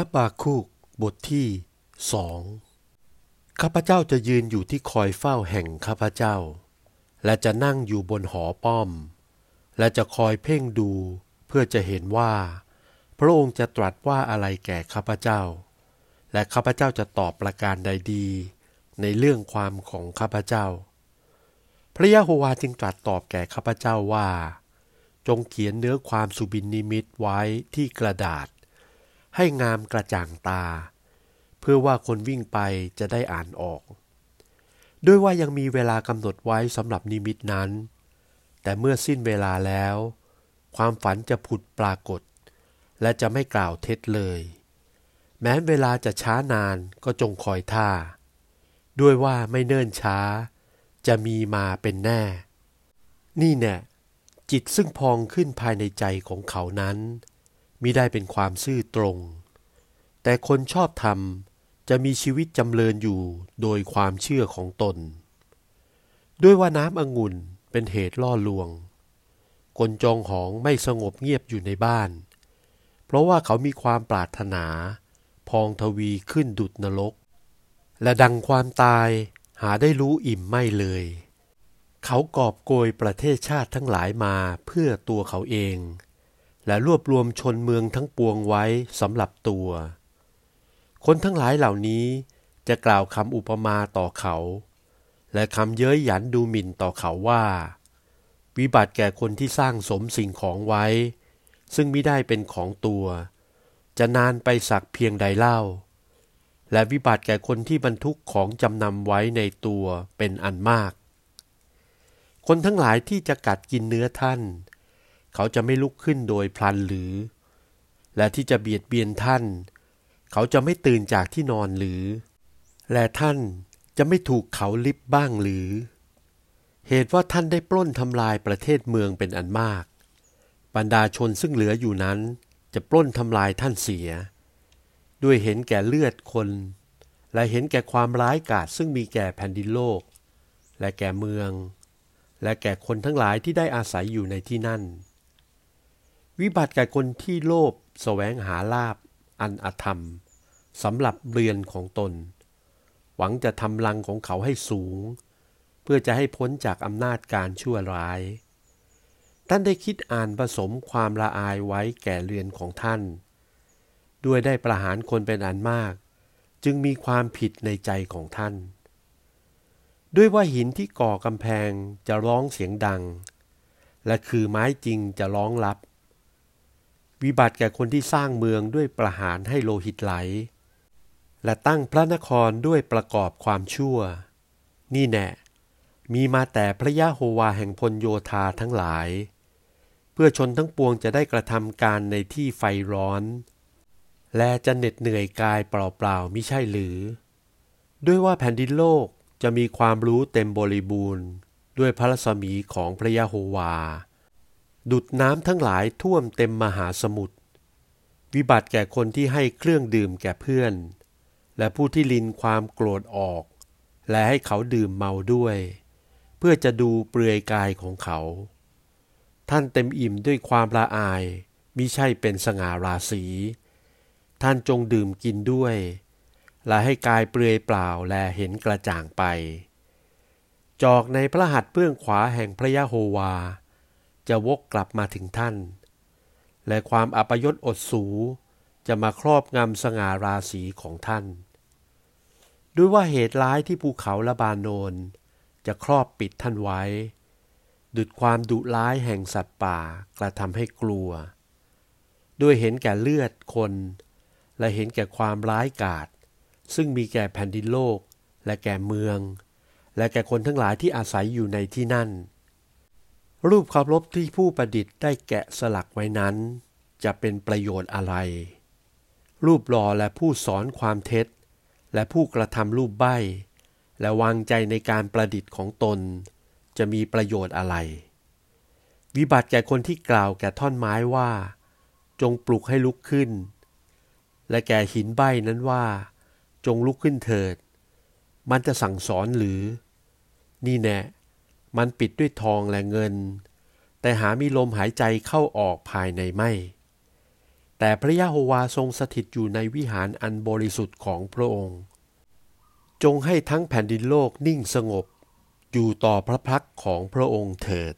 ฮับบาคุกบทที่สองข้าพเจ้าจะยืนอยู่ที่คอยเฝ้าแห่งข้าพเจ้า และจะนั่งอยู่บนหอป้อม และจะคอยเพ่งดูเพื่อจะเห็นว่า พระองค์จะตรัสว่าอะไรแก่ข้าพเจ้า และข้าพเจ้าจะตอบประการใดดี ในเรื่องความของข้าพเจ้า พระยะโฮวาจึงตรัสตอบแก่ข้าพเจ้าว่า จงเขียนเนื้อความสุบินนิมิตไว้ที่กระดาษ ให้งามกระจ่างตา เพื่อว่าคนวิ่งไปจะได้อ่านออก ด้วยว่ายังมีเวลากำหนดไว้สำหรับนิมิตนั้น แต่เมื่อสิ้นเวลาแล้ว ความฝันจะผุดปรากฏ และจะไม่กล่าวเท็จเลย แม้เวลาจะช้านานก็จงคอยท่า ด้วยว่าไม่เนิ่นช้า จะมีมาเป็นแน่ นี่แน่จิตซึ่งพองขึ้นภายในใจของเขานั้นมิได้เป็นความซื่อตรง แต่คนชอบธรรมจะมีชีวิตจำเริญอยู่โดยความเชื่อของตน ด้วยว่าน้ำองุ่นเป็นเหตุล่อลวง คนจองหองไม่สงบเงียบอยู่ในบ้าน เพราะว่าเขามีความปรารถนา พองทวีขึ้นดุดนรก และดังความตายหาได้รู้อิ่มไม่เลย เขากอบโกยประเทศชาติทั้งหลายมาเพื่อตัวเขาเอง และรวบรวมชนเมืองทั้งปวงไว้สำหรับตัว คนทั้งหลายเหล่านี้จะกล่าวคำอุปมาต่อเขา และคำเย้ยหยันดูหมิ่นต่อเขาว่า วิบัติแก่คนที่สร้างสมสิ่งของไว้ ซึ่งไม่ได้เป็นของตัว จะนานไปสักเพียงใดเล่า และวิบัติแก่คนที่บรรทุกของจำนำไว้ในตัวเป็นอันมาก คนทั้งหลายที่จะกัดกินเนื้อท่าน เขาจะไม่ลุกขึ้นโดยพลันหรือ และที่จะเบียดเบียนท่าน เขาจะไม่ตื่นจากที่นอนหรือ และท่านจะไม่ถูกเขาลิบบ้างหรือ เหตุว่าท่านได้ปล้นทำลายประเทศเมืองเป็นอันมาก บรรดาชนซึ่งเหลืออยู่นั้นจะปล้นทำลายท่านเสีย ด้วยเห็นแก่เลือดคน และเห็นแก่ความร้ายกาจซึ่งมีแก่แผ่นดินโลก และแก่เมือง และแก่คนทั้งหลายที่ได้อาศัยอยู่ในที่นั่น วิบัติแก่คนที่โลภแสวงหาลาบอันอธรรม สำหรับเรือนของตน หวังจะทำลังของเขาให้สูง เพื่อจะให้พ้นจากอำนาจการชั่วร้าย ท่านได้คิดอ่านผสมความละอายไว้แก่เรือนของท่าน ด้วยได้ประหารคนเป็นอันมาก จึงมีความผิดในใจของท่าน ด้วยว่าหินที่ก่อกำแพงจะร้องเสียงดัง และคือไม้จริงจะร้องรับวิบัติแก่คนที่สร้างเมืองด้วยประหารให้โลหิตไหล และตั้งพระนครด้วยประกอบความชั่ว นี่แน่มีมาแต่พระยะโฮวาแห่งพลโยธาทั้งหลาย เพื่อชนทั้งปวงจะได้กระทำการในที่ไฟร้อน และจะเหน็ดเหนื่อยกายเปล่าๆมิใช่หรือ ด้วยว่าแผ่นดินโลกจะมีความรู้เต็มบริบูรณ์ ด้วยพระรัศมีของพระยะโฮวา ดุดน้ำทั้งหลายท่วมเต็มมหาสมุทรวิบัติแก่คนที่ให้เครื่องดื่มแก่เพื่อน และผู้ที่ลินความโกรธออก และให้เขาดื่มเมาด้วย เพื่อจะดูเปลือยกายของเขา ท่านเต็มอิ่มด้วยความละอายมิใช่เป็นสง่าราศีท่านจงดื่มกินด้วย และให้กายเปลือยเปล่าแลเห็นกระจ่างไป จอกในพระหัตถ์เบื้องขวาแห่งพระยะโฮวา จะวกกลับมาถึงท่าน และความอัปยศอดสูจะมาครอบงำสง่าราศีของท่าน ด้วยว่าเหตุร้ายที่ภูเขาละบานโนน จะครอบปิดท่านไว้ ดุดความดุร้ายแห่งสัตว์ป่ากระทำให้กลัว ด้วยเห็นแก่เลือดคน และเห็นแก่ความร้ายกาจซึ่งมีแก่แผ่นดินโลก และแก่เมือง และแก่คนทั้งหลายที่อาศัยอยู่ในที่นั่น รูปเคารพที่ผู้ประดิษฐ์ได้แกะสลักไว้นั้น จะเป็นประโยชน์อะไร รูปหล่อและผู้สอนความเท็จ และผู้กระทำรูปใบ้และวางใจในการประดิษฐ์ของตน จะมีประโยชน์อะไร วิบัติแก่คนที่กล่าวแก่ท่อนไม้ว่า จงปลุกให้ลุกขึ้น และแก่หินใบ้นั้นว่า จงลุกขึ้นเถิด มันจะสั่งสอนหรือ นี่แน่มันปิดด้วยทองและเงิน แต่หามีลมหายใจเข้าออกภายในไม่ แต่พระยะโฮวาทรงสถิตอยู่ในวิหารอันบริสุทธิ์ของพระองค์ จงให้ทั้งแผ่นดินโลกนิ่งสงบ อยู่ต่อพระพักของพระองค์เถิด